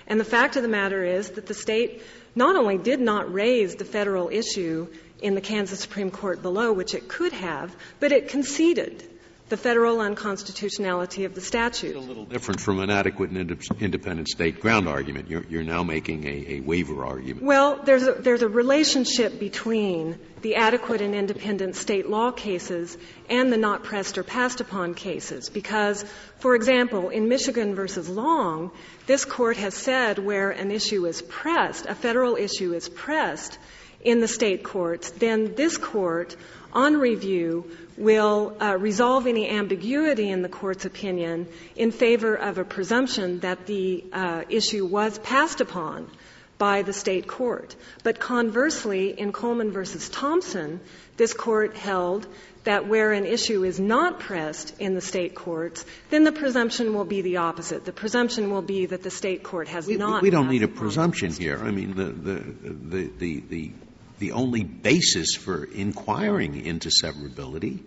And the fact of the matter is that the state not only did not raise the federal issue in the Kansas Supreme Court below, which it could have, but it conceded the federal unconstitutionality of the statute. It's a little different from an adequate and independent state ground argument. You're, you're now making a, a, waiver argument. Well, there's a, there's a relationship between the adequate and independent state law cases and the not pressed or passed upon cases. Because, for example, in Michigan versus Long, this court has said where an issue is pressed, a federal issue is pressed in the state courts, then this court, on review, will uh, resolve any ambiguity in the court's opinion in favor of a presumption that the uh, issue was passed upon by the state court. But conversely, in Coleman versus Thompson, this court held that where an issue is not pressed in the state courts, then the presumption will be the opposite. The presumption will be that the state court has we, not. We don't need a presumption here. I mean, the, the, the, the, the only basis for inquiring into severability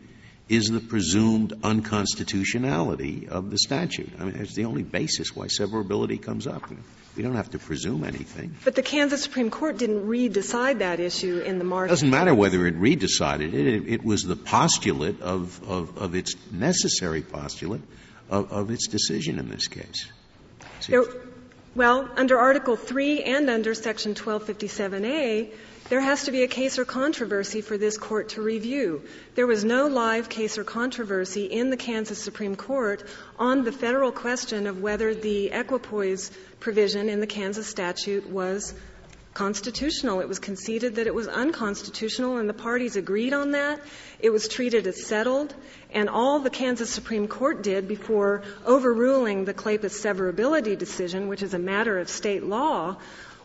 is the presumed unconstitutionality of the statute. I mean, it's the only basis why severability comes up. We don't have to presume anything. But the Kansas Supreme Court didn't re-decide that issue in the Marsh. It doesn't matter whether it re-decided it. It, it was the postulate of, of, of, its necessary postulate of, of its decision in this case. There, well, under Article 3 and under Section 1257A, there has to be a case or controversy for this court to review. There was no live case or controversy in the Kansas Supreme Court on the federal question of whether the equipoise provision in the Kansas statute was constitutional. It was conceded that it was unconstitutional, and the parties agreed on that. It was treated as settled, and all the Kansas Supreme Court did before overruling the Kleypas severability decision, which is a matter of state law,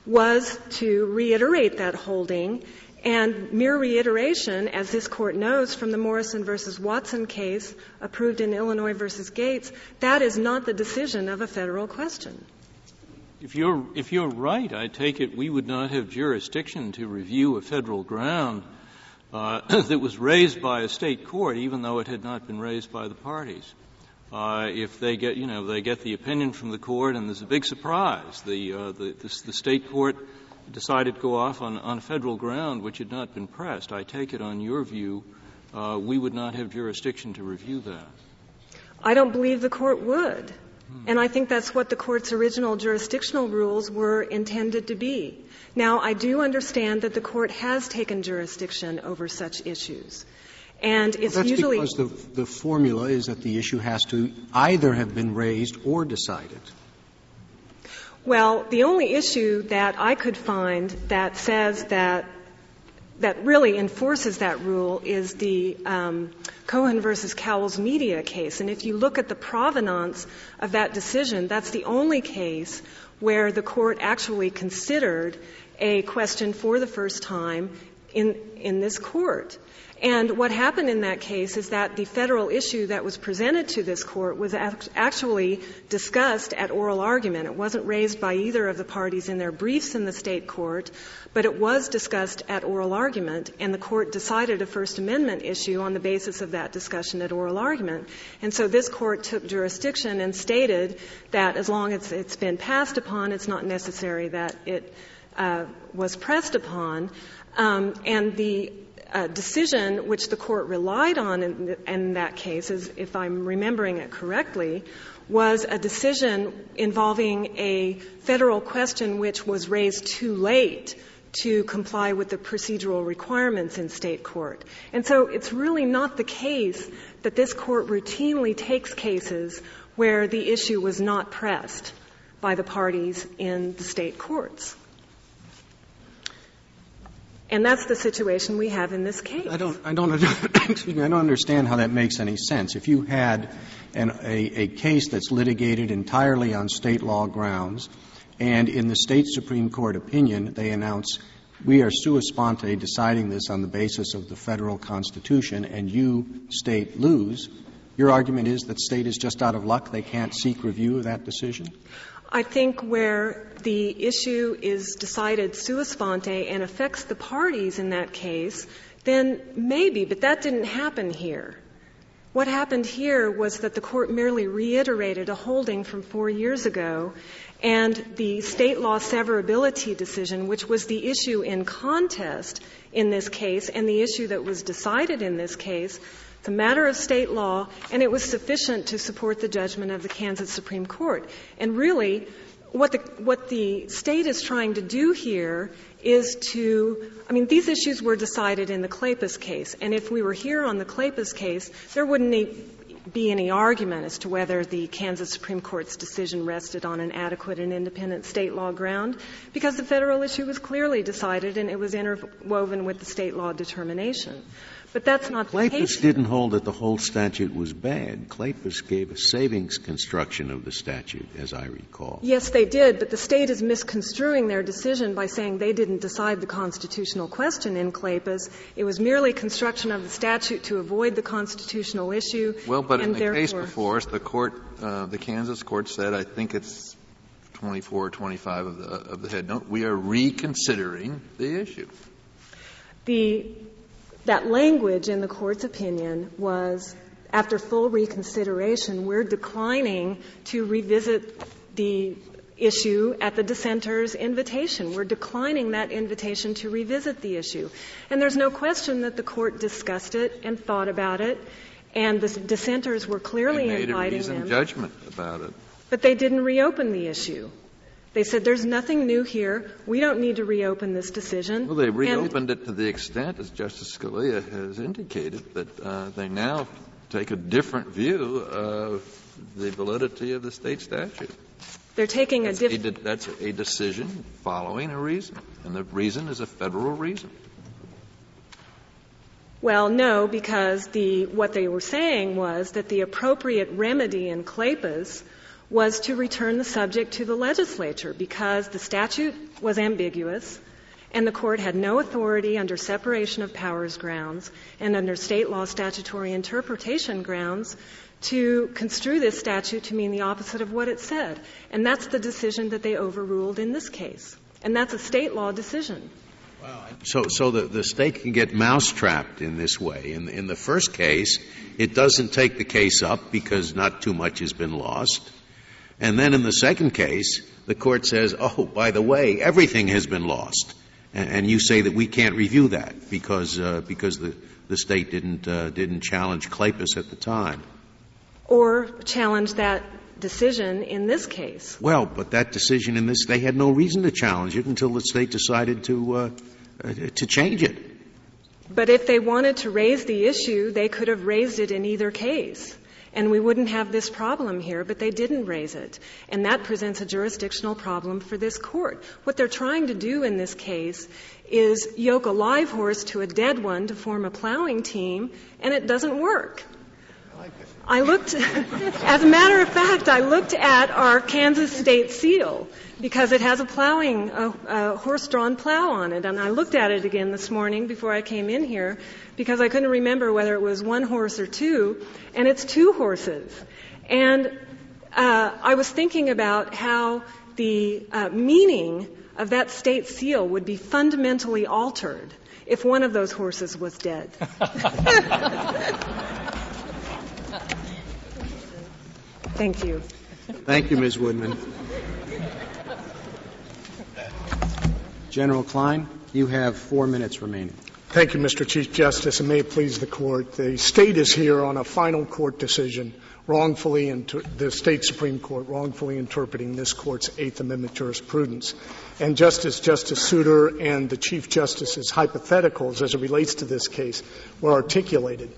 was to reiterate that holding and mere reiteration, as this court knows from the Morrison versus Watson case approved in Illinois versus Gates, that is not the decision of a federal question. If you're, if you're right, I take it we would not have jurisdiction to review a federal ground uh, that was raised by a state court, even though it had not been raised by the parties. Uh, if they get, you know, they get the opinion from the court, and there's a big surprise. The, uh, the, the, the, state court decided to go off on, on federal ground which had not been pressed. I take it on your view, uh, we would not have jurisdiction to review that. I don't believe the court would. And I think that's what the court's original jurisdictional rules were intended to be. Now, I do understand that the court has taken jurisdiction over such issues. And it's well, that's usually because the, the formula is that the issue has to either have been raised or decided. Well, the only issue that I could find that says that that really enforces that rule is the um, Cohen versus Cowles media case. And if you look at the provenance of that decision, that's the only case where the court actually considered a question for the first time in, in this court. And what happened in that case is that the federal issue that was presented to this court was actually discussed at oral argument. It wasn't raised by either of the parties in their briefs in the state court, but it was discussed at oral argument, and the court decided a First Amendment issue on the basis of that discussion at oral argument. And so this court took jurisdiction and stated that as long as it's been passed upon, it's not necessary that it uh, was pressed upon. Um, and the Uh, decision which the court relied on in, in that case, is, if I'm remembering it correctly, was a decision involving a federal question which was raised too late to comply with the procedural requirements in state court. And so it's really not the case that this court routinely takes cases where the issue was not pressed by the parties in the state courts. And that's the situation we have in this case. I don't, I don't, excuse me, I don't understand how that makes any sense. If you had an, a, a case that's litigated entirely on state law grounds, and in the state Supreme Court opinion, they announce, we are sua sponte deciding this on the basis of the federal constitution, and you, state, lose, your argument is that state is just out of luck, they can't seek review of that decision? I think where the issue is decided sua sponte and affects the parties in that case, then maybe, but that didn't happen here. What happened here was that the court merely reiterated a holding from four years ago, and the state law severability decision, which was the issue in contest in this case, and the issue that was decided in this case, it's a matter of state law, and it was sufficient to support the judgment of the Kansas Supreme Court. And really, what the, what the state is trying to do here is to, I mean, these issues were decided in the Kleypas case, and if we were here on the Kleypas case, there wouldn't be any argument as to whether the Kansas Supreme Court's decision rested on an adequate and independent state law ground, because the federal issue was clearly decided and it was interwoven with the state law determination. But that's not the case. Kleypas didn't hold that the whole statute was bad. Kleypas gave a savings construction of the statute, as I recall. Yes, they did, but the state is misconstruing their decision by saying they didn't decide the constitutional question in Kleypas. It was merely construction of the statute to avoid the constitutional issue. Well, but in the case before us, the court, uh, the Kansas court said, I think it's 24 or 25 of the, of the head note, we are reconsidering the issue. The, that language in the court's opinion was, after full reconsideration, we're declining to revisit the issue at the dissenter's invitation. We're declining that invitation to revisit the issue. And there's no question that the court discussed it and thought about it, and the dissenters were clearly they made inviting a reasoned them. judgment about it. But they didn't reopen the issue. They said there's nothing new here. We don't need to reopen this decision. Well, they And- reopened it to the extent, as Justice Scalia has indicated, that uh, they now take a different view of the validity of the state statute. They're taking a That's a, different. de- that's a decision following a reason, and the reason is a federal reason. Well, no, because the, what they were saying was that the appropriate remedy in Kleypas was to return the subject to the legislature because the statute was ambiguous and the court had no authority under separation of powers grounds and under state law statutory interpretation grounds to construe this statute to mean the opposite of what it said. And that's the decision that they overruled in this case. And that's a state law decision. So, so the, the state can get mousetrapped in this way. In, in the first case, it doesn't take the case up because not too much has been lost. And then in the second case, the court says, oh, by the way, everything has been lost. And, and you say that we can't review that because, uh, because the, the state didn't, uh, didn't challenge Kleypas at the time. Or challenge that decision in this case. Well, but that decision in this, they had no reason to challenge it until the state decided to, uh, uh, to change it. But if they wanted to raise the issue, they could have raised it in either case. And we wouldn't have this problem here, but they didn't raise it. And that presents a jurisdictional problem for this court. What they're trying to do in this case is yoke a live horse to a dead one to form a plowing team, and it doesn't work. I looked, as a matter of fact, I looked at our Kansas state seal because it has a plowing, a, a horse-drawn plow on it, and I looked at it again this morning before I came in here because I couldn't remember whether it was one horse or two, and it's two horses. And uh, I was thinking about how the uh, meaning of that state seal would be fundamentally altered if one of those horses was dead. Thank you. Thank you, Ms. Woodman. General Kline, you have four minutes remaining. Thank you, Mr. Chief Justice, and may it please the court. The state is here on a final court decision, wrongfully, inter- the state Supreme Court wrongfully interpreting this court's Eighth Amendment jurisprudence. And Justice Justice Souter and the Chief Justice's hypotheticals as it relates to this case were articulated.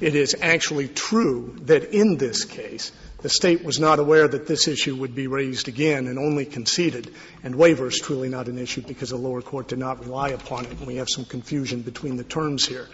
It is actually true that in this case, The state was not aware that this issue would be raised again and only conceded, and waiver is truly not an issue because the lower court did not rely upon it, and we have some confusion between the terms here.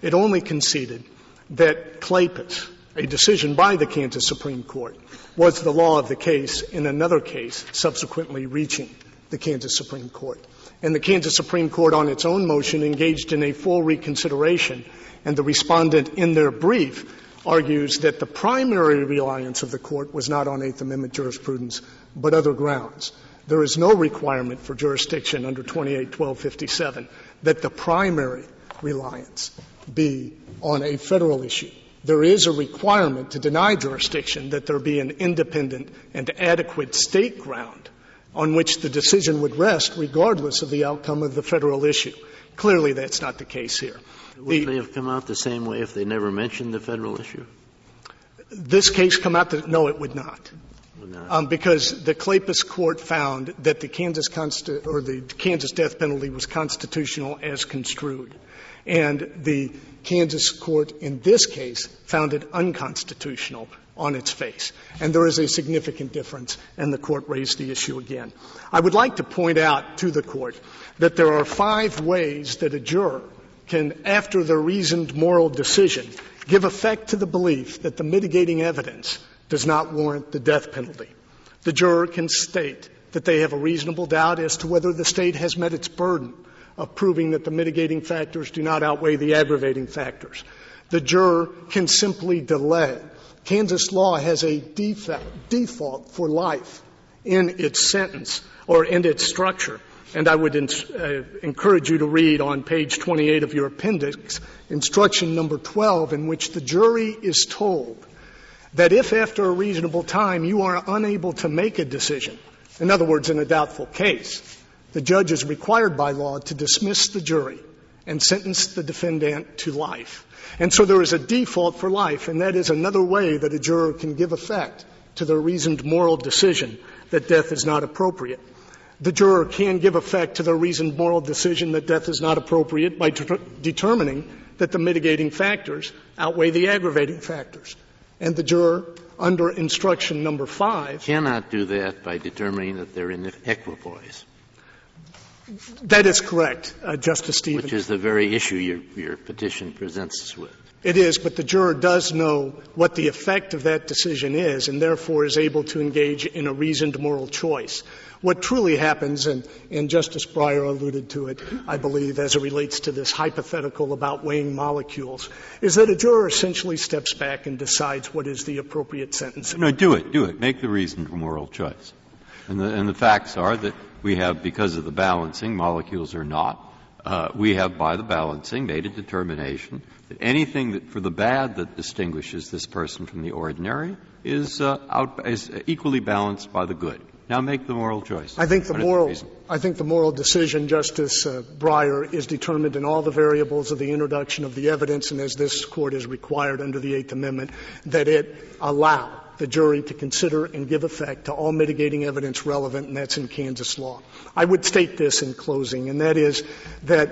It only conceded that Kleypas, a decision by the Kansas Supreme Court, was the law of the case in another case subsequently reaching the Kansas Supreme Court. And the Kansas Supreme Court, on its own motion, engaged in a full reconsideration, and the respondent in their brief argues that the primary reliance of the court was not on Eighth Amendment jurisprudence, but other grounds. There is no requirement for jurisdiction under 281257 that the primary reliance be on a federal issue. There is a requirement to deny jurisdiction that there be an independent and adequate state ground on which the decision would rest regardless of the outcome of the federal issue. Clearly that's not the case here. Would they have come out the same way if they never mentioned the federal issue? This case come out the, no, it would not. Um, because the Kleypas court found that the Kansas Consti- or the Kansas death penalty was constitutional as construed. And the Kansas court in this case found it unconstitutional on its face. And there is a significant difference, and the court raised the issue again. I would like to point out to the court that there are five ways that a juror can, after the reasoned moral decision, give effect to the belief that the mitigating evidence does not warrant the death penalty. The juror can state that they have a reasonable doubt as to whether the state has met its burden of proving that the mitigating factors do not outweigh the aggravating factors. The juror can simply delay. Kansas law has a default for life in its sentence or in its structure. And I would uh, encourage you to read on page 28 of your appendix instruction number 12 in which the jury is told that if after a reasonable time you are unable to make a decision, in other words, in a doubtful case, the judge is required by law to dismiss the jury and sentence the defendant to life. And so there is a default for life, and that is another way that a juror can give effect to their reasoned moral decision that death is not appropriate. The juror can give effect to the reasoned moral decision that death is not appropriate by ter- determining that the mitigating factors outweigh the aggravating factors. And the juror, under instruction number five, cannot do that by determining that they're in equipoise. That is correct, uh, Justice Stevens. Which is the very issue your, your petition presents us with. It is, but the juror does know what the effect of that decision is and therefore is able to engage in a reasoned moral choice. What truly happens, and, Justice Breyer alluded to it, I believe, as it relates to this hypothetical about weighing molecules, is that a juror essentially steps back and decides what is the appropriate sentence. No, do it, do it. Make the reasoned moral choice. And the, and the facts are that we have, because of the balancing, molecules are not. Uh, we have, by the balancing, made a determination that anything that, for the bad that distinguishes this person from the ordinary is, uh, out, is equally balanced by the good. Now make the moral choice. I think the moral, I think the moral decision, Justice uh, Breyer, is determined in all the variables of the introduction of the evidence, and as this court is required under the Eighth Amendment, that it allow the jury to consider and give effect to all mitigating evidence relevant, and that's in Kansas law. I would state this in closing, and that is that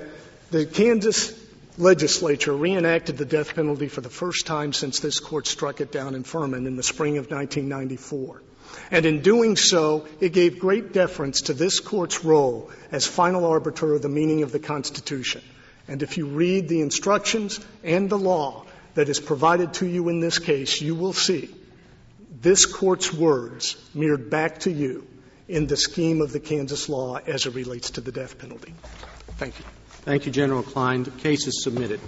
the Kansas legislature reenacted the death penalty for the first time since this court struck it down in Furman in the spring of 1994. And in doing so, it gave great deference to this court's role as final arbiter of the meaning of the Constitution. And if you read the instructions and the law that is provided to you in this case, you will see this court's words mirrored back to you in the scheme of the Kansas law as it relates to the death penalty. Thank you. Thank you, General Kline. The case is submitted.